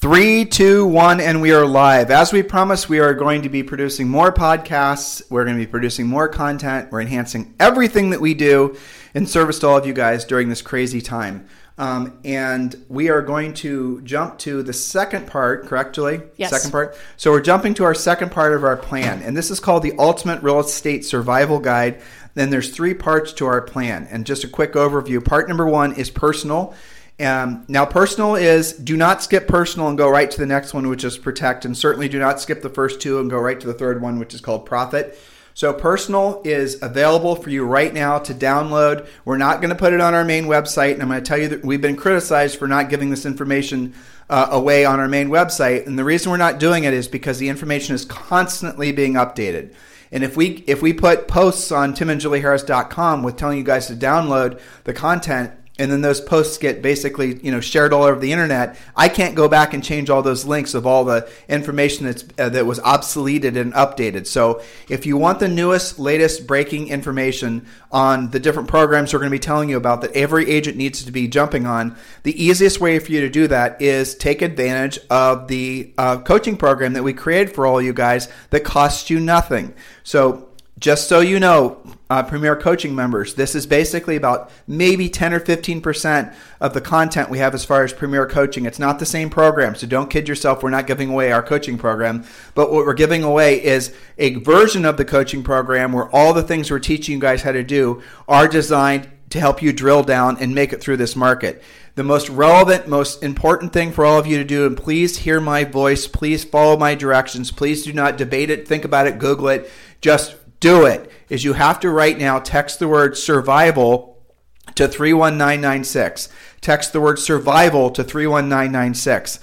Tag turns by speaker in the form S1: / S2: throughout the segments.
S1: Three, two, one, and we are live. As we promised, we are going to be producing more podcasts. We're going to be producing more content. We're enhancing everything that we do in service to all of you guys during this crazy time. Um, and we are going to jump to the second part, correct, Julie?
S2: Yes.
S1: Second part. So we're jumping to our second part of our plan, and this is called the Ultimate Real Estate Survival Guide. Then there's three parts to our plan, and just a quick overview. Part number one is personal. Um, now, personal is do not skip personal and go right to the next one, which is protect, and certainly do not skip the first two and go right to the third one, which is called profit. So, personal is available for you right now to download. We're not going to put it on our main website, and I'm going to tell you that we've been criticized for not giving this information uh, away on our main website. And the reason we're not doing it is because the information is constantly being updated. And if we if we put posts on timandjulieharris.com with telling you guys to download the content, and then those posts get basically you know shared all over the internet. I can't go back and change all those links of all the information that's uh, that was obsoleted and updated. So if you want the newest latest breaking information on the different programs we're going to be telling you about that every agent needs to be jumping on the easiest way for you to do that is take advantage of the uh, coaching program that we created for all you guys that costs you nothing. So just so you know, uh, Premier Coaching members, this is basically about maybe 10 or 15% of the content we have as far as Premier Coaching. It's not the same program, so don't kid yourself. We're not giving away our coaching program, but what we're giving away is a version of the coaching program where all the things we're teaching you guys how to do are designed to help you drill down and make it through this market. The most relevant, most important thing for all of you to do, and please hear my voice, please follow my directions, please do not debate it, think about it, Google it. Just do it is you have to right now text the word survival to 31996. Text the word survival to 31996.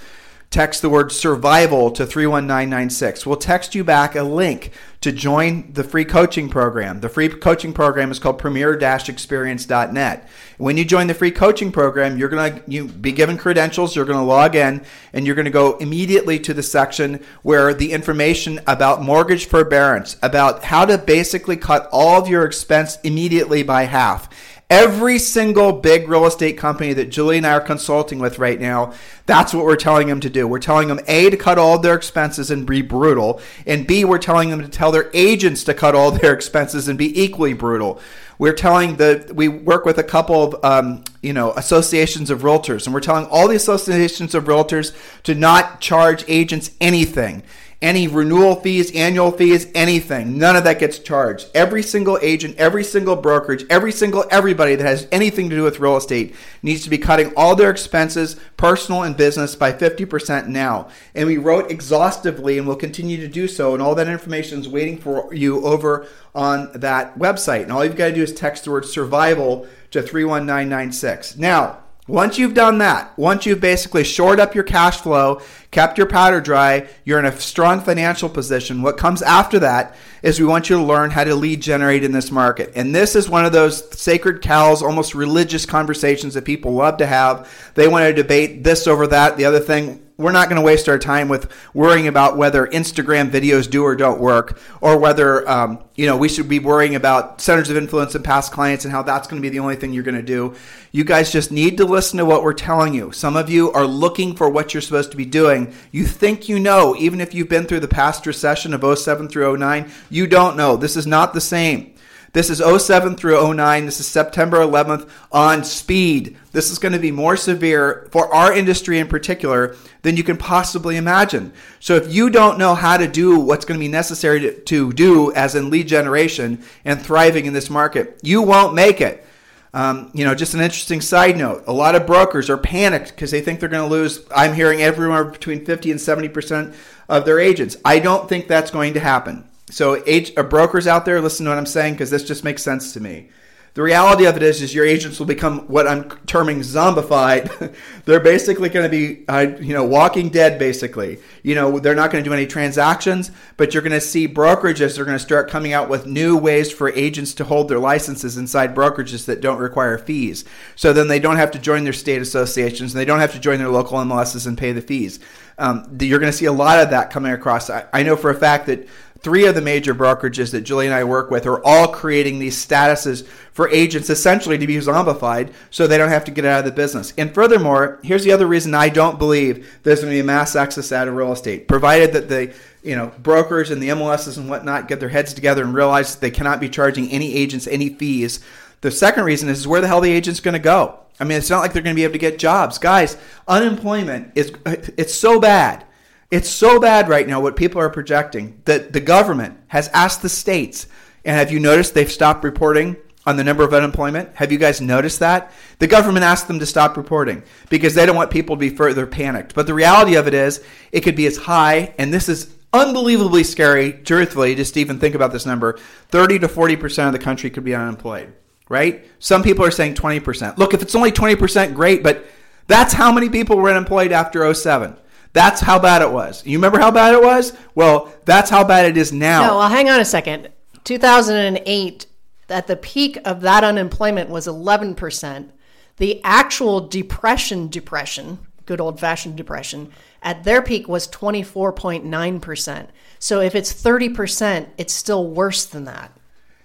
S1: Text the word survival to 31996. We'll text you back a link to join the free coaching program. The free coaching program is called premier-experience.net. When you join the free coaching program, you're going to you be given credentials, you're going to log in and you're going to go immediately to the section where the information about mortgage forbearance, about how to basically cut all of your expense immediately by half Every single big real estate company that Julie and I are consulting with right now, that's what we're telling them to do. We're telling them A, to cut all their expenses and be brutal, and B, we're telling them to tell their agents to cut all their expenses and be equally brutal. We're telling the we work with a couple of um, you know associations of realtors, and we're telling all the associations of realtors to not charge agents anything any renewal fees, annual fees, anything. None of that gets charged. Every single agent, every single brokerage, every single everybody that has anything to do with real estate needs to be cutting all their expenses, personal and business, by 50% now. And we wrote exhaustively and will continue to do so. And all that information is waiting for you over on that website. And all you've got to do is text the word survival to 31996. Now, once you've done that, once you've basically shored up your cash flow, kept your powder dry, you're in a strong financial position. What comes after that is we want you to learn how to lead generate in this market. And this is one of those sacred cows, almost religious conversations that people love to have. They want to debate this over that, the other thing we're not going to waste our time with worrying about whether Instagram videos do or don't work, or whether um, you know we should be worrying about centers of influence and past clients and how that's going to be the only thing you're going to do. You guys just need to listen to what we're telling you. Some of you are looking for what you're supposed to be doing. You think you know, even if you've been through the past recession of 07 through 09, you don't know. This is not the same. This is 07 through 09. This is September 11th on speed. This is going to be more severe for our industry in particular than you can possibly imagine. So if you don't know how to do what's going to be necessary to, to do as in lead generation and thriving in this market, you won't make it. Um, you know, just an interesting side note. A lot of brokers are panicked because they think they're going to lose. I'm hearing everywhere between 50 and 70 percent of their agents. I don't think that's going to happen. So, age, uh, brokers out there, listen to what I'm saying because this just makes sense to me. The reality of it is, is your agents will become what I'm terming zombified. they're basically going to be, uh, you know, walking dead. Basically, you know, they're not going to do any transactions, but you're going to see brokerages. They're going to start coming out with new ways for agents to hold their licenses inside brokerages that don't require fees. So then they don't have to join their state associations and they don't have to join their local MLSs and pay the fees. Um, you're going to see a lot of that coming across. I, I know for a fact that three of the major brokerages that Julie and I work with are all creating these statuses for agents essentially to be zombified so they don't have to get out of the business. And furthermore, here's the other reason I don't believe there's going to be mass exodus out of real estate, provided that the you know brokers and the MLSs and whatnot get their heads together and realize that they cannot be charging any agents any fees. The second reason is, is where the hell the agent's going to go. I mean, it's not like they're going to be able to get jobs. Guys, unemployment is it's so bad it's so bad right now what people are projecting that the government has asked the states, and have you noticed they've stopped reporting on the number of unemployment? Have you guys noticed that? The government asked them to stop reporting because they don't want people to be further panicked. But the reality of it is, it could be as high, and this is unbelievably scary, truthfully, just even think about this number 30 to 40% of the country could be unemployed, right? Some people are saying 20%. Look, if it's only 20%, great, but that's how many people were unemployed after 07. That's how bad it was. You remember how bad it was? Well, that's how bad it is now.
S2: No, well, hang on a second. 2008, at the peak of that unemployment was 11%. The actual depression, depression, good old fashioned depression, at their peak was 24.9%. So if it's 30%, it's still worse than that.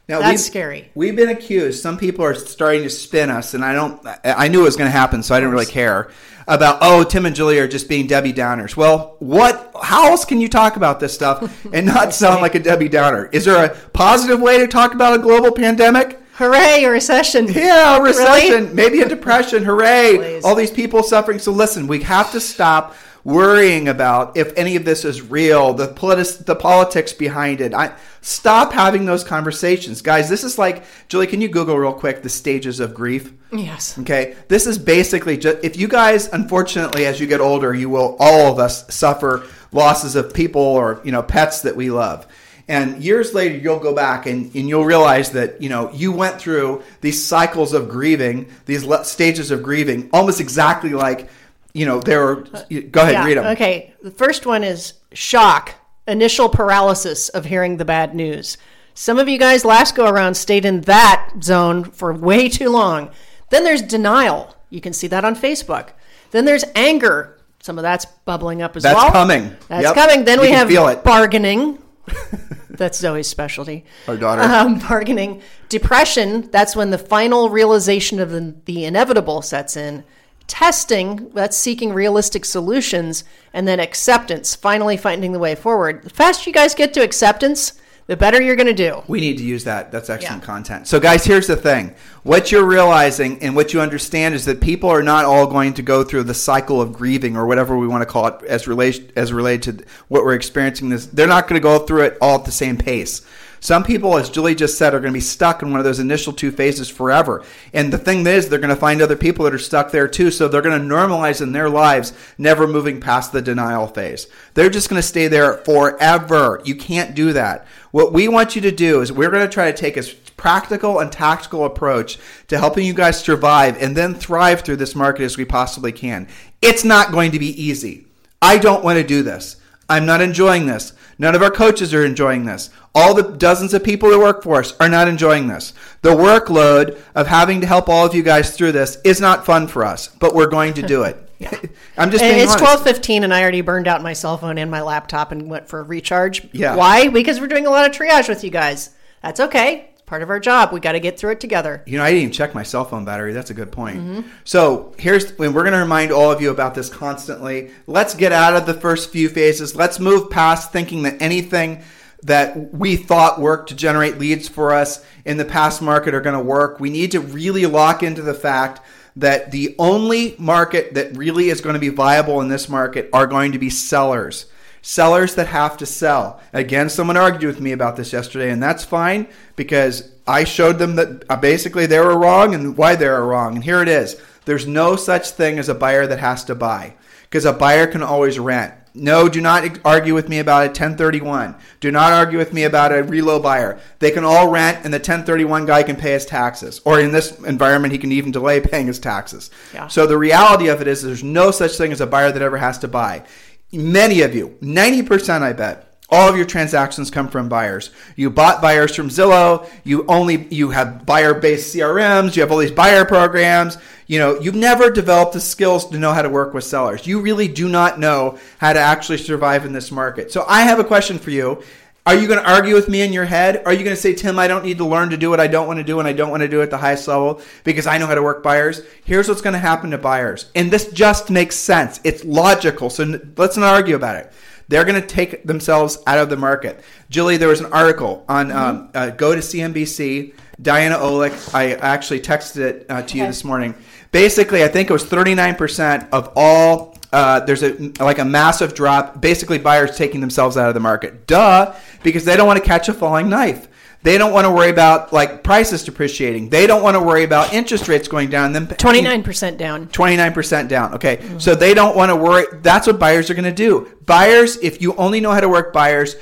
S2: Now, That's
S1: we've,
S2: scary.
S1: We've been accused. Some people are starting to spin us, and I don't. I knew it was going to happen, so I didn't really care about. Oh, Tim and Julie are just being Debbie Downers. Well, what? How else can you talk about this stuff and not sound like a Debbie Downer? Is there a positive way to talk about a global pandemic?
S2: Hooray, a recession.
S1: Yeah, a recession. Really? Maybe a depression. Hooray. Please. All these people suffering. So listen, we have to stop worrying about if any of this is real, the politi- the politics behind it. I stop having those conversations. Guys, this is like Julie, can you Google real quick the stages of grief?
S2: Yes.
S1: Okay. This is basically just if you guys unfortunately as you get older, you will all of us suffer losses of people or, you know, pets that we love. And years later, you'll go back and, and you'll realize that, you know, you went through these cycles of grieving, these le- stages of grieving, almost exactly like you know, there are. Go ahead, yeah, read them.
S2: Okay. The first one is shock, initial paralysis of hearing the bad news. Some of you guys last go around stayed in that zone for way too long. Then there's denial. You can see that on Facebook. Then there's anger. Some of that's bubbling up as
S1: that's
S2: well.
S1: That's coming.
S2: That's yep. coming. Then you we have feel it. bargaining. that's Zoe's specialty.
S1: Our daughter.
S2: Um, bargaining. Depression. That's when the final realization of the, the inevitable sets in testing that's seeking realistic solutions and then acceptance finally finding the way forward. The faster you guys get to acceptance the better you're going to do.
S1: We need to use that. That's excellent yeah. content. So guys here's the thing. What you're realizing and what you understand is that people are not all going to go through the cycle of grieving or whatever we want to call it as relation as related to what we're experiencing this. They're not going to go through it all at the same pace some people, as Julie just said, are going to be stuck in one of those initial two phases forever. And the thing is, they're going to find other people that are stuck there too. So they're going to normalize in their lives, never moving past the denial phase. They're just going to stay there forever. You can't do that. What we want you to do is we're going to try to take a practical and tactical approach to helping you guys survive and then thrive through this market as we possibly can. It's not going to be easy. I don't want to do this. I'm not enjoying this. None of our coaches are enjoying this. All the dozens of people that work for us are not enjoying this. The workload of having to help all of you guys through this is not fun for us, but we're going to do it. I'm just being
S2: It's
S1: twelve
S2: fifteen, and I already burned out my cell phone and my laptop and went for a recharge.
S1: Yeah.
S2: Why? Because we're doing a lot of triage with you guys. That's okay. Part of our job. We got to get through it together.
S1: You know, I didn't even check my cell phone battery. That's a good point. Mm-hmm. So here's when we're going to remind all of you about this constantly. Let's get out of the first few phases. Let's move past thinking that anything that we thought worked to generate leads for us in the past market are going to work. We need to really lock into the fact that the only market that really is going to be viable in this market are going to be sellers. Sellers that have to sell. Again, someone argued with me about this yesterday, and that's fine because I showed them that uh, basically they were wrong and why they were wrong. And here it is there's no such thing as a buyer that has to buy because a buyer can always rent. No, do not argue with me about a 1031. Do not argue with me about a reload buyer. They can all rent, and the 1031 guy can pay his taxes. Or in this environment, he can even delay paying his taxes.
S2: Yeah.
S1: So the reality of it is, there's no such thing as a buyer that ever has to buy. Many of you, 90%, I bet, all of your transactions come from buyers. You bought buyers from Zillow. You only you have buyer-based CRMs. You have all these buyer programs. You know, you've never developed the skills to know how to work with sellers. You really do not know how to actually survive in this market. So I have a question for you. Are you going to argue with me in your head? Are you going to say, Tim, I don't need to learn to do what I don't want to do and I don't want to do it at the highest level because I know how to work buyers? Here's what's going to happen to buyers. And this just makes sense. It's logical. So let's not argue about it. They're going to take themselves out of the market. Julie, there was an article on um, uh, go to CNBC. Diana Olick, I actually texted it uh, to you this morning. Basically, I think it was 39% of all. Uh, there's a like a massive drop. Basically, buyers taking themselves out of the market. Duh, because they don't want to catch a falling knife. They don't want to worry about like prices depreciating. They don't want to worry about interest rates going down. Then
S2: 29% down.
S1: 29% down. Okay. So they don't want to worry. That's what buyers are going to do. Buyers, if you only know how to work buyers,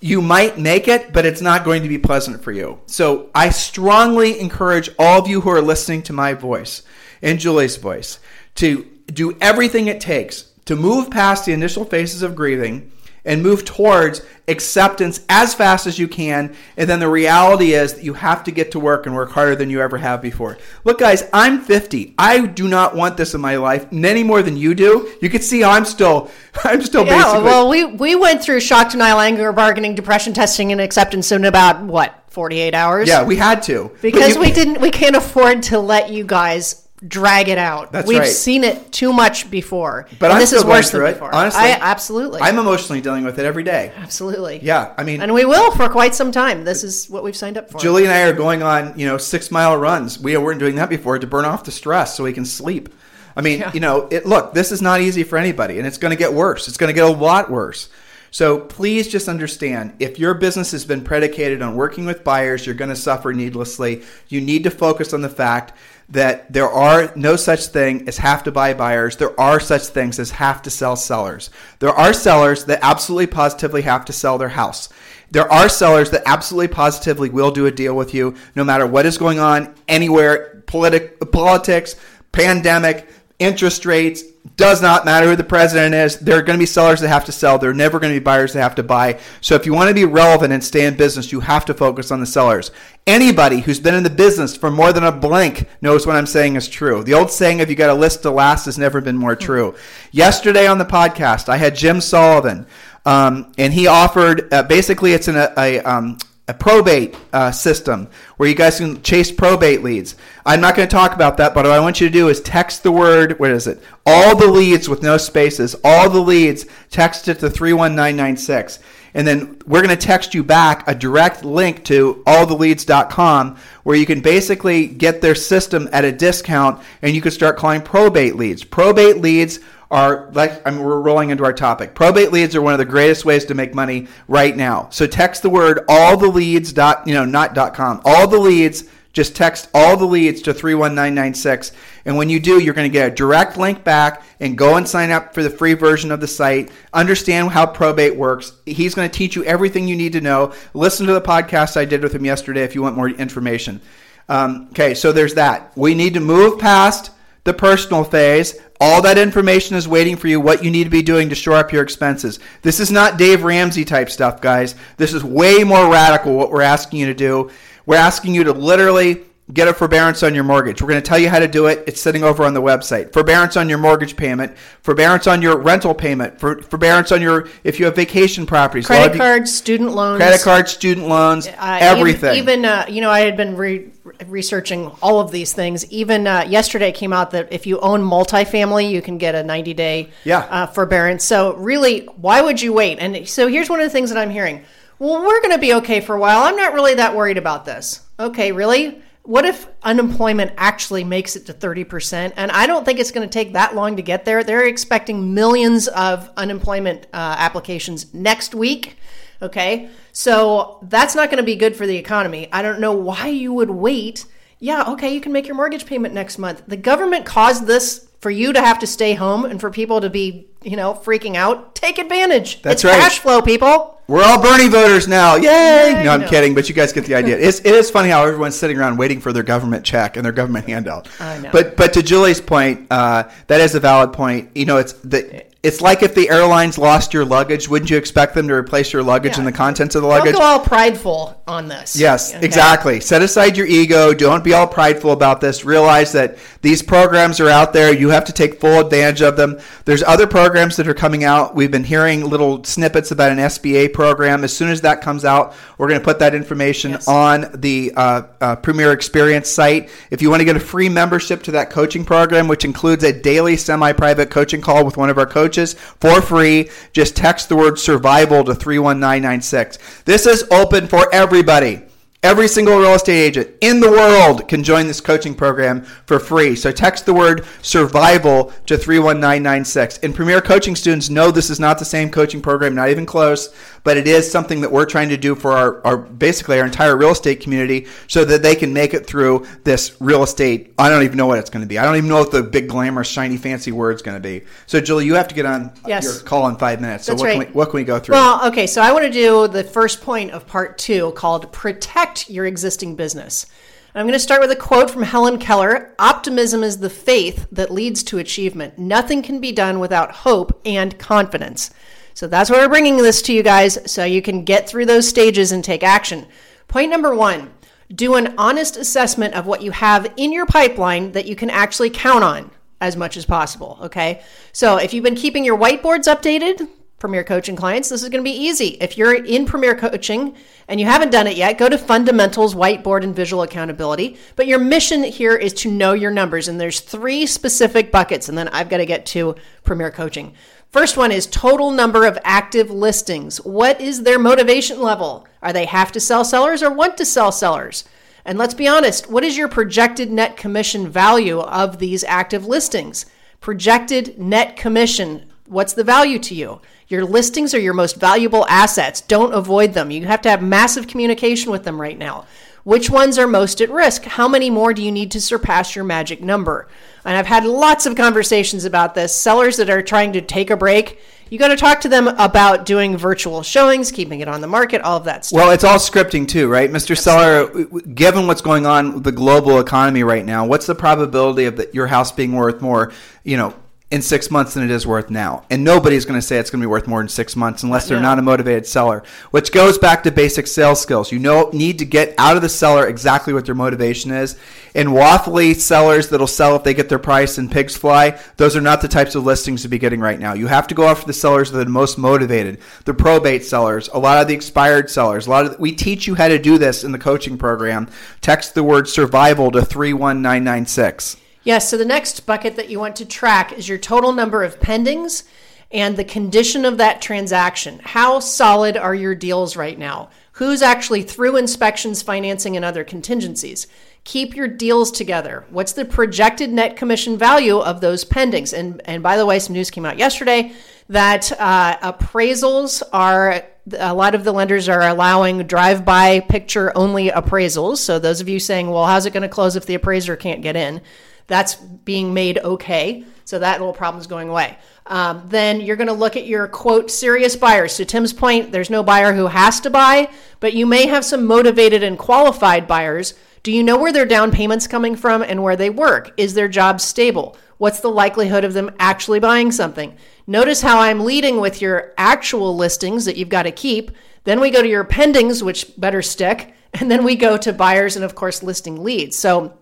S1: you might make it, but it's not going to be pleasant for you. So I strongly encourage all of you who are listening to my voice and Julie's voice to do everything it takes to move past the initial phases of grieving and move towards acceptance as fast as you can. And then the reality is that you have to get to work and work harder than you ever have before. Look, guys, I'm 50. I do not want this in my life any more than you do. You can see I'm still, I'm still
S2: Yeah,
S1: basically.
S2: well, we, we went through shock, denial, anger, bargaining, depression testing, and acceptance in about, what, 48 hours?
S1: yeah, we had to
S2: Because
S1: you-
S2: we didn't, we can't afford to let you guys drag it out.
S1: That's
S2: We've
S1: right.
S2: seen it too much before.
S1: But
S2: and
S1: I'm
S2: this is worse than
S1: it.
S2: before.
S1: Honestly,
S2: I, absolutely.
S1: I'm emotionally dealing with it every day.
S2: absolutely.
S1: Yeah, I mean,
S2: And we will for quite some time. This is what we've signed up for.
S1: Julie and I are going on, you know, six mile runs. We weren't doing that before to burn off the stress so we can sleep. I mean,
S2: Yeah.
S1: you know, it, look, this is not easy for anybody, and it's going to get worse. It's going to get a lot worse. So please just understand if your business has been predicated on working with buyers, you're going to suffer needlessly. You need to focus on the fact that there are no such thing as have to buy buyers. There are such things as have to sell sellers. There are sellers that absolutely positively have to sell their house. There are sellers that absolutely positively will do a deal with you no matter what is going on anywhere, politic, politics, pandemic, interest rates, does not matter who the president is. There are going to be sellers that have to sell. There are never going to be buyers that have to buy. So if you want to be relevant and stay in business, you have to focus on the sellers. Anybody who's been in the business for more than a blink knows what I'm saying is true. The old saying, if you got a list to last, has never been more true. Yesterday on the podcast, I had Jim Sullivan, um, and he offered uh, basically it's an, a, a um, a probate uh, system where you guys can chase probate leads. I'm not going to talk about that, but what I want you to do is text the word, what is it? All the leads with no spaces, all the leads, text it to 31996. And then we're going to text you back a direct link to alltheleads.com where you can basically get their system at a discount and you can start calling probate leads. Probate leads are like I mean, we're rolling into our topic. Probate leads are one of the greatest ways to make money right now. So text the word all the leads dot you know not dot com all the leads. Just text all the leads to 31996. And when you do, you're going to get a direct link back and go and sign up for the free version of the site. Understand how probate works. He's going to teach you everything you need to know. Listen to the podcast I did with him yesterday if you want more information. Um, okay, so there's that. We need to move past the personal phase. All that information is waiting for you, what you need to be doing to shore up your expenses. This is not Dave Ramsey type stuff, guys. This is way more radical what we're asking you to do. We're asking you to literally get a forbearance on your mortgage. We're going to tell you how to do it. It's sitting over on the website. Forbearance on your mortgage payment, forbearance on your rental payment, for, forbearance on your if you have vacation properties.
S2: Credit
S1: of you-
S2: cards, student loans.
S1: credit cards, student loans,
S2: Uh,
S1: everything.
S2: Even, even, uh, you know, I had been re- researching all of these things. Even uh, yesterday it came out that if you own multifamily, you can get a 90 day
S1: Yeah.
S2: uh, forbearance. So, really, why would you wait? And so, here's one of the things that I'm hearing well, we're going to be okay for a while. I'm not really that worried about this. Okay, really? What if unemployment actually makes it to 30%? And I don't think it's going to take that long to get there. They're expecting millions of unemployment uh, applications next week. Okay. So that's not going to be good for the economy. I don't know why you would wait. Yeah, okay, you can make your mortgage payment next month. The government caused this For you to have to stay home and for people to be, you know, freaking out, take advantage.
S1: That's
S2: it's
S1: right.
S2: cash flow, people.
S1: We're all Bernie voters now. Yay! No, I'm
S2: no.
S1: kidding, but you guys get the idea. It's, it is funny how everyone's sitting around waiting for their government check and their government handout.
S2: I know.
S1: But but to Julie's point, uh, that is a valid point. You know, it's the it's like if the airlines lost your luggage, wouldn't you expect them to replace your luggage
S2: Yeah.
S1: and the contents of the luggage?
S2: Don't go all prideful on this.
S1: Yes,
S2: okay?
S1: exactly. Set aside your ego. Don't be all prideful about this. Realize that these programs are out there. You have to take full advantage of them. There's other programs that are coming out. We've been hearing little snippets about an SBA program. As soon as that comes out, we're going to put that information
S2: Yes.
S1: on the uh, uh, Premier Experience site. If you want to get a free membership to that coaching program, which includes a daily semi-private coaching call with one of our coaches for free, just text the word survival to 31996. This is open for everybody. Every single real estate agent in the world can join this coaching program for free. So text the word survival to 31996. And Premier Coaching students know this is not the same coaching program, not even close, but it is something that we're trying to do for our, our basically our entire real estate community so that they can make it through this real estate. I don't even know what it's going to be. I don't even know what the big glamorous shiny fancy word's going to be. So Julie, you have to get on
S2: Yes.
S1: your call in 5 minutes. So
S2: That's
S1: what
S2: right.
S1: can we, what can we go through?
S2: Well, okay, so I want to do the first point of part two called Protect Your Existing Business. I'm going to start with a quote from Helen Keller Optimism is the faith that leads to achievement. Nothing can be done without hope and confidence. So that's why we're bringing this to you guys so you can get through those stages and take action. Point number one do an honest assessment of what you have in your pipeline that you can actually count on as much as possible. Okay. So if you've been keeping your whiteboards updated, Premier Coaching clients, this is going to be easy. If you're in Premier Coaching and you haven't done it yet, go to Fundamentals, Whiteboard, and Visual Accountability. But your mission here is to know your numbers, and there's three specific buckets, and then I've got to get to Premier Coaching. First one is total number of active listings. What is their motivation level? Are they have to sell sellers or want to sell sellers? And let's be honest, what is your projected net commission value of these active listings? Projected net commission, what's the value to you? Your listings are your most valuable assets. Don't avoid them. You have to have massive communication with them right now. Which ones are most at risk? How many more do you need to surpass your magic number? And I've had lots of conversations about this. Sellers that are trying to take a break, you got to talk to them about doing virtual showings, keeping it on the market, all of that stuff.
S1: Well, it's all scripting too, right, Mr. Seller? w- w- Given what's going on with the global economy right now, what's the probability of that your house being worth more, you know, in six months than it is worth now? And nobody's going to say it's going to be worth more in six months unless they're
S2: No.
S1: not a motivated seller. Which goes back to basic sales skills. You know, need to get out of the seller exactly what their motivation is. And waffly sellers that'll sell if they get their price and pigs fly, those are not the types of listings to be getting right now. You have to go after the sellers that are the most motivated, the probate sellers, a lot of the expired sellers. A lot of we teach you how to do this in the coaching program. Text the word survival to 31996.
S2: Yes, so the next bucket that you want to track is your total number of pendings and the condition of that transaction. How solid are your deals right now? Who's actually through inspections, financing, and other contingencies? Keep your deals together. What's the projected net commission value of those pendings? And and by the way, some news came out yesterday that uh, appraisals are a lot of the lenders are allowing drive-by picture only appraisals. So those of you saying, "Well, how's it going to close if the appraiser can't get in?" That's being made okay. So that little problem is going away. Um, then you're going to look at your quote serious buyers. To Tim's point, there's no buyer who has to buy, but you may have some motivated and qualified buyers. Do you know where their down payments coming from and where they work? Is their job stable? What's the likelihood of them actually buying something? Notice how I'm leading with your actual listings that you've got to keep. Then we go to your pendings, which better stick, and then we go to buyers and of course listing leads. So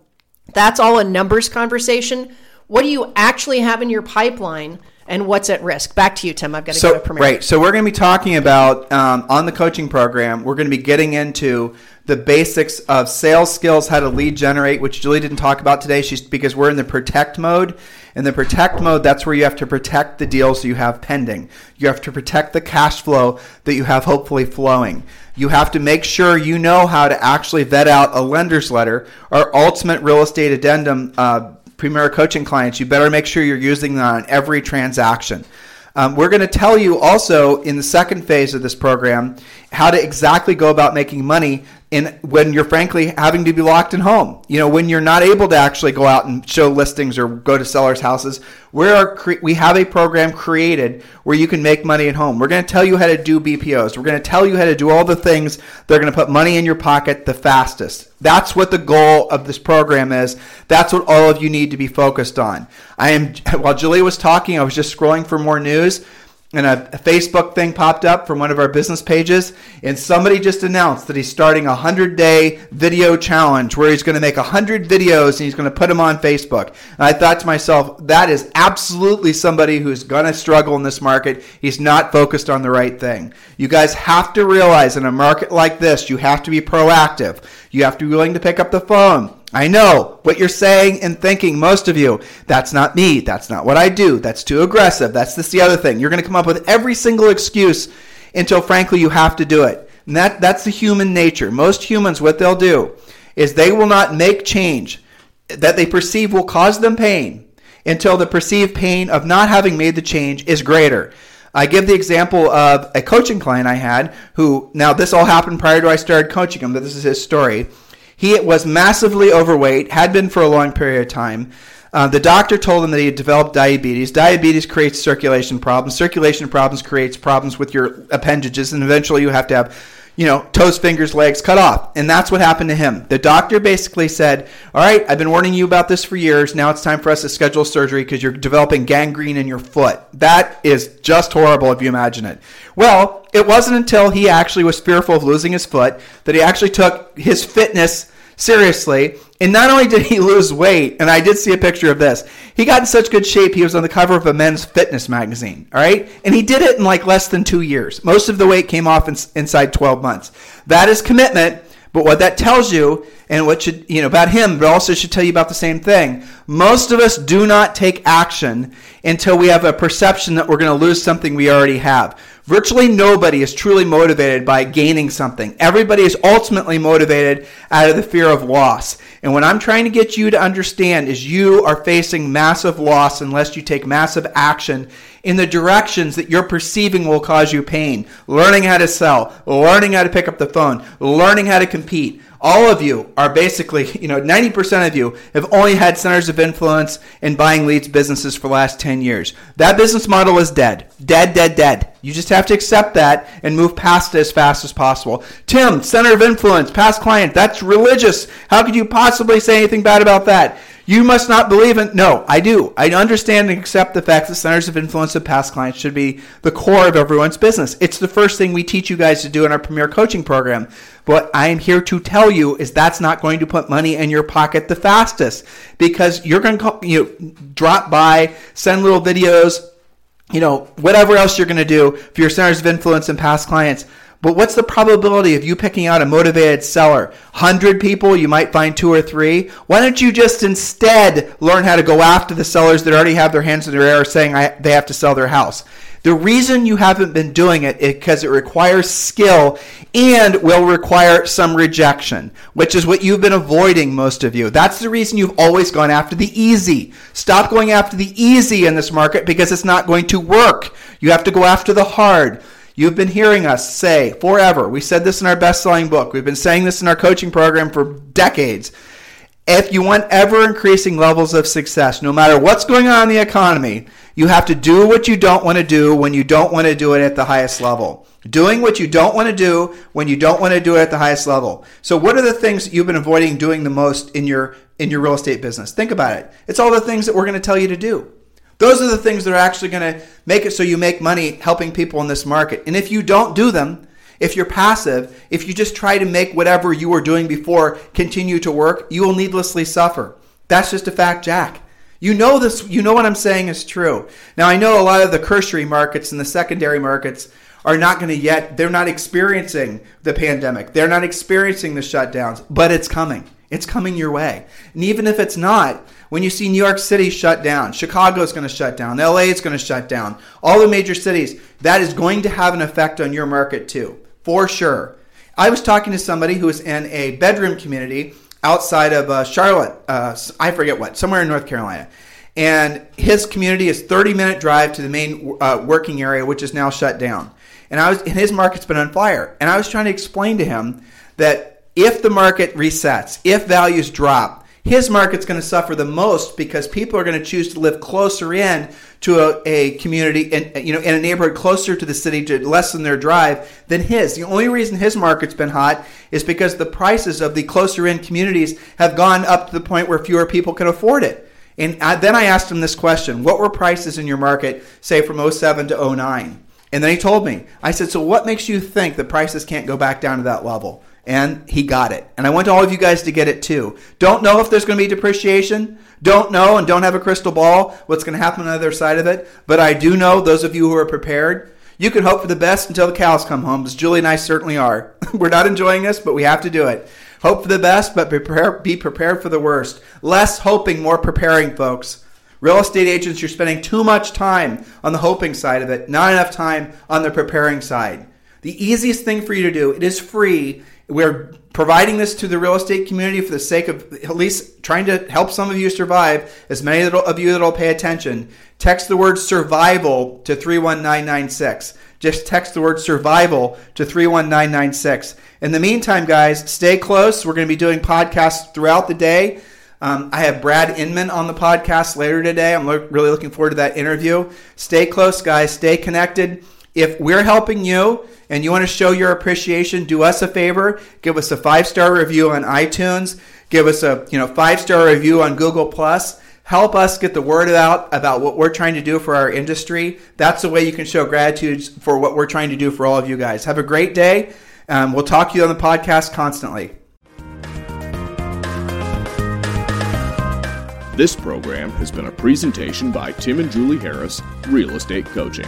S2: that's all a numbers conversation. What do you actually have in your pipeline and what's at risk? Back to you, Tim. I've got to go
S1: So
S2: to Premier.
S1: right, so we're going to be talking about um, on the coaching program. We're going to be getting into the basics of sales skills, how to lead generate, which Julie didn't talk about today. She's because we're in the protect mode. In the protect mode, that's where you have to protect the deals you have pending. You have to protect the cash flow that you have hopefully flowing. You have to make sure you know how to actually vet out a lender's letter or ultimate real estate addendum. Uh, Premier coaching clients, you better make sure you're using that on every transaction. Um, we're going to tell you also in the second phase of this program how to exactly go about making money in when you're frankly having to be locked in home. You know, when you're not able to actually go out and show listings or go to sellers' houses, we are we have a program created where you can make money at home. We're going to tell you how to do BPOs. We're going to tell you how to do all the things that are going to put money in your pocket the fastest. That's what the goal of this program is. That's what all of you need to be focused on. I am while Julie was talking, I was just scrolling for more news and a, Facebook thing popped up from one of our business pages, and somebody just announced that he's starting a 100 day video challenge where he's going to make 100 videos and he's going to put them on Facebook. And I thought to myself, that is absolutely somebody who's going to struggle in this market. He's not focused on the right thing. You guys have to realize in a market like this, you have to be proactive. You have to be willing to pick up the phone. I know what you're saying and thinking, most of you. That's not me. That's not what I do. That's too aggressive. That's this the other thing. You're going to come up with every single excuse until, frankly, you have to do it. And that, that's the human nature. Most humans, what they'll do is they will not make change that they perceive will cause them pain until the perceived pain of not having made the change is greater. I give the example of a coaching client I had who, now this all happened prior to I started coaching him, but this is his story. He was massively overweight, had been for a long period of time. Uh, the doctor told him that he had developed diabetes. Diabetes creates circulation problems. Circulation problems creates problems with your appendages, and eventually you have to have, you know, toes, fingers, legs cut off. And that's what happened to him. The doctor basically said, "All right, I've been warning you about this for years. Now it's time for us to schedule surgery because you're developing gangrene in your foot." That is just horrible if you imagine it. Well, it wasn't until he actually was fearful of losing his foot that he actually took his fitness Seriously. And not only did he lose weight, and I did see a picture of this, he got in such good shape he was on the cover of a men's fitness magazine. All right. And he did it in like less than two years. Most of the weight came off in, inside 12 months. That is commitment. But what that tells you, and what should, you know, about him, but also should tell you about the same thing. Most of us do not take action until we have a perception that we're going to lose something we already have. Virtually nobody is truly motivated by gaining something. Everybody is ultimately motivated out of the fear of loss. And what I'm trying to get you to understand is you are facing massive loss unless you take massive action in the directions that you're perceiving will cause you pain. Learning how to sell, learning how to pick up the phone, learning how to compete, all of you are basically, you know, 90% of you have only had centers of influence in buying leads businesses for the last 10 years. That business model is dead. Dead, dead, dead. You just have to accept that and move past it as fast as possible. Tim, center of influence, past client, that's religious. How could you possibly say anything bad about that? You must not believe in. No, I do. I understand and accept the fact that centers of influence of past clients should be the core of everyone's business. It's the first thing we teach you guys to do in our premier coaching program. What I am here to tell you is that's not going to put money in your pocket the fastest because you're going to you know, drop by, send little videos, you know, whatever else you're going to do for your centers of influence and past clients. But what's the probability of you picking out a motivated seller? 100 people, you might find two or three. Why don't you just instead learn how to go after the sellers that already have their hands in their air saying they have to sell their house? The reason you haven't been doing it is because it requires skill and will require some rejection, which is what you've been avoiding, most of you. That's the reason you've always gone after the easy. Stop going after the easy in this market because it's not going to work. You have to go after the hard. You've been hearing us say forever. We said this in our best selling book. We've been saying this in our coaching program for decades. If you want ever increasing levels of success, no matter what's going on in the economy, you have to do what you don't want to do when you don't want to do it at the highest level. Doing what you don't want to do when you don't want to do it at the highest level. So what are the things you've been avoiding doing the most in your in your real estate business? Think about it. It's all the things that we're going to tell you to do. Those are the things that are actually going to make it so you make money helping people in this market. And if you don't do them, if you're passive, if you just try to make whatever you were doing before continue to work, you will needlessly suffer. That's just a fact, Jack. You know this, you know what I'm saying is true. Now I know a lot of the cursory markets and the secondary markets are not going to yet they're not experiencing the pandemic. They're not experiencing the shutdowns, but it's coming. It's coming your way. And even if it's not, when you see New York City shut down, Chicago is going to shut down, LA is going to shut down, all the major cities, that is going to have an effect on your market too, for sure. I was talking to somebody who was in a bedroom community outside of uh, Charlotte, uh, I forget what, somewhere in North Carolina. And his community is 30 minute drive to the main uh, working area, which is now shut down. And I was, and his market's been on fire. And I was trying to explain to him that if the market resets, if values drop, his market's going to suffer the most because people are going to choose to live closer in to a, a community and you know in a neighborhood closer to the city to lessen their drive than his. The only reason his market's been hot is because the prices of the closer in communities have gone up to the point where fewer people can afford it. And I, then I asked him this question: What were prices in your market, say from 07 to 09? And then he told me. I said, "So what makes you think the prices can't go back down to that level?" And he got it. And I want all of you guys to get it too. Don't know if there's going to be depreciation. Don't know and don't have a crystal ball what's going to happen on the other side of it. But I do know those of you who are prepared, you can hope for the best until the cows come home, as Julie and I certainly are. We're not enjoying this, but we have to do it. Hope for the best, but prepare, be prepared for the worst. Less hoping, more preparing, folks. Real estate agents, you're spending too much time on the hoping side of it, not enough time on the preparing side. The easiest thing for you to do, it is free, we're providing this to the real estate community for the sake of at least trying to help some of you survive. As many of you that will pay attention, text the word survival to 31996. Just text the word survival to 31996. In the meantime, guys, stay close. We're going to be doing podcasts throughout the day. Um, I have Brad Inman on the podcast later today. I'm lo- really looking forward to that interview. Stay close, guys. Stay connected. If we're helping you, and you want to show your appreciation, do us a favor, give us a five star review on iTunes, give us a you know five star review on Google Plus. Help us get the word out about what we're trying to do for our industry. That's the way you can show gratitude for what we're trying to do for all of you guys. Have a great day. Um, we'll talk to you on the podcast constantly.
S3: This program has been a presentation by Tim and Julie Harris, Real Estate Coaching.